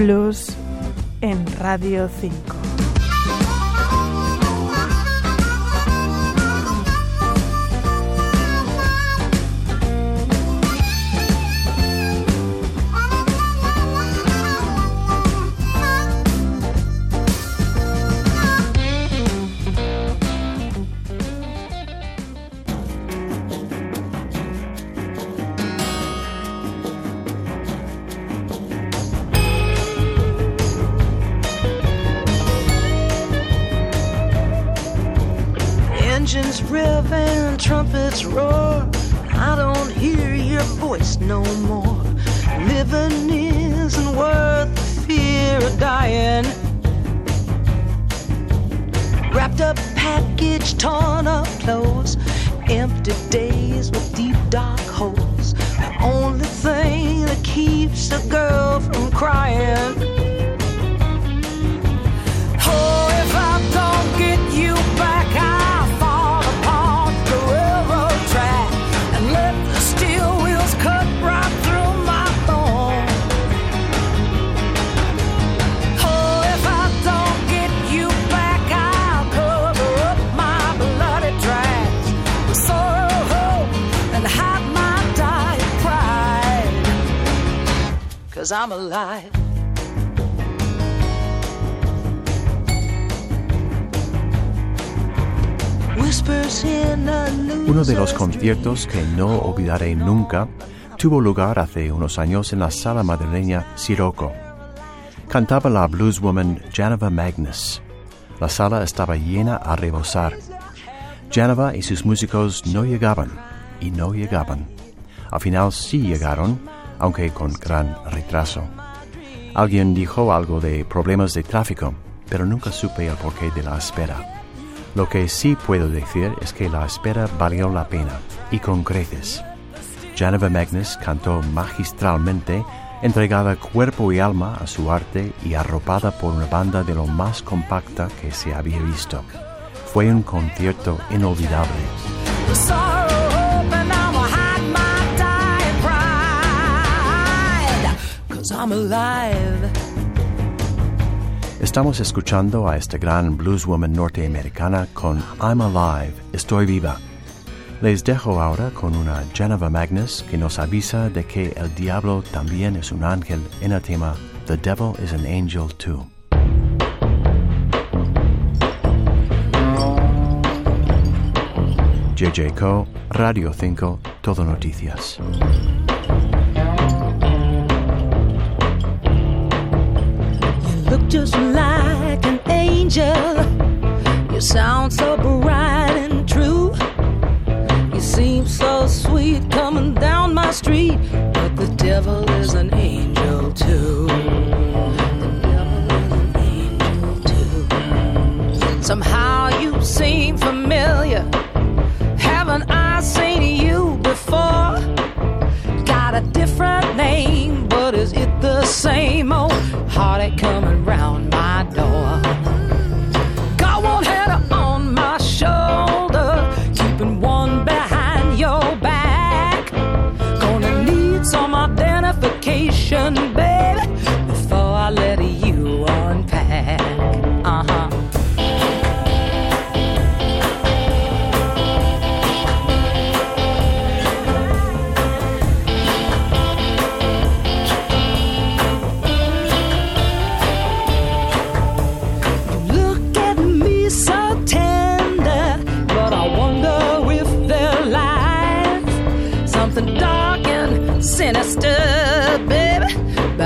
Blues en Radio 5. Trumpets roar. I don't hear your voice no more. Living isn't worth the fear of dying. Wrapped up package, torn up clothes, empty days with deep dark holes. The only thing that keeps a girl from crying. Cause I'm alive. Uno de los conciertos que no olvidaré nunca tuvo lugar hace unos años en la sala madrileña Sirocco. Cantaba la blueswoman Janova Magnus. La sala estaba llena a rebosar. Janova y sus músicos no llegaban y no llegaban. Al final sí llegaron, aunque con gran retraso. Alguien dijo algo de problemas de tráfico, pero nunca supe el porqué de la espera. Lo que sí puedo decir es que la espera valió la pena, y con creces. Janova Magnus cantó magistralmente, entregada cuerpo y alma a su arte y arropada por una banda de lo más compacta que se había visto. Fue un concierto inolvidable. Estamos escuchando a esta gran blueswoman norteamericana con I'm Alive, Estoy Viva. Les dejo ahora con una Geneva Magnus que nos avisa de que el diablo también es un ángel en el tema The Devil is an Angel Too. JJ Co, Radio 5, Todo Noticias. Look just like an angel. You sound so bright and true. You seem so sweet coming down my street. But the devil is an angel too. The devil is an angel too. Somehow you seem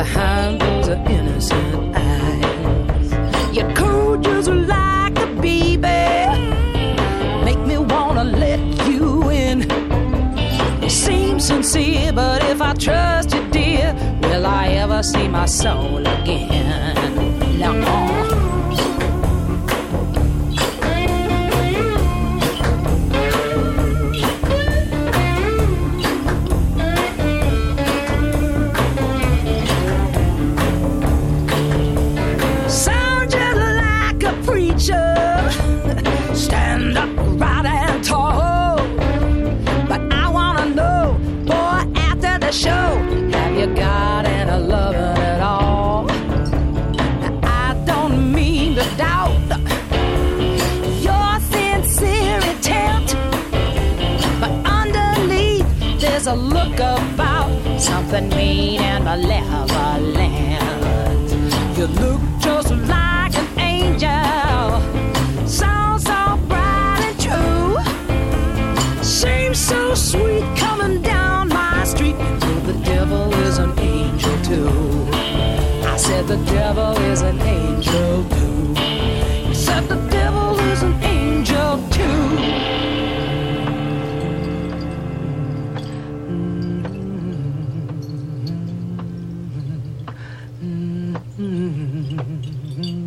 behind those innocent eyes. You're cool just like a baby, make me wanna let you in. You seem sincere, but if I trust you, dear, will I ever see my soul again? No. A look about something mean and malevolent. You look just like an angel, sound so bright and true. Seems so sweet coming down my street. Oh, the devil is an angel too. I said the devil is an angel. Mm-hmm.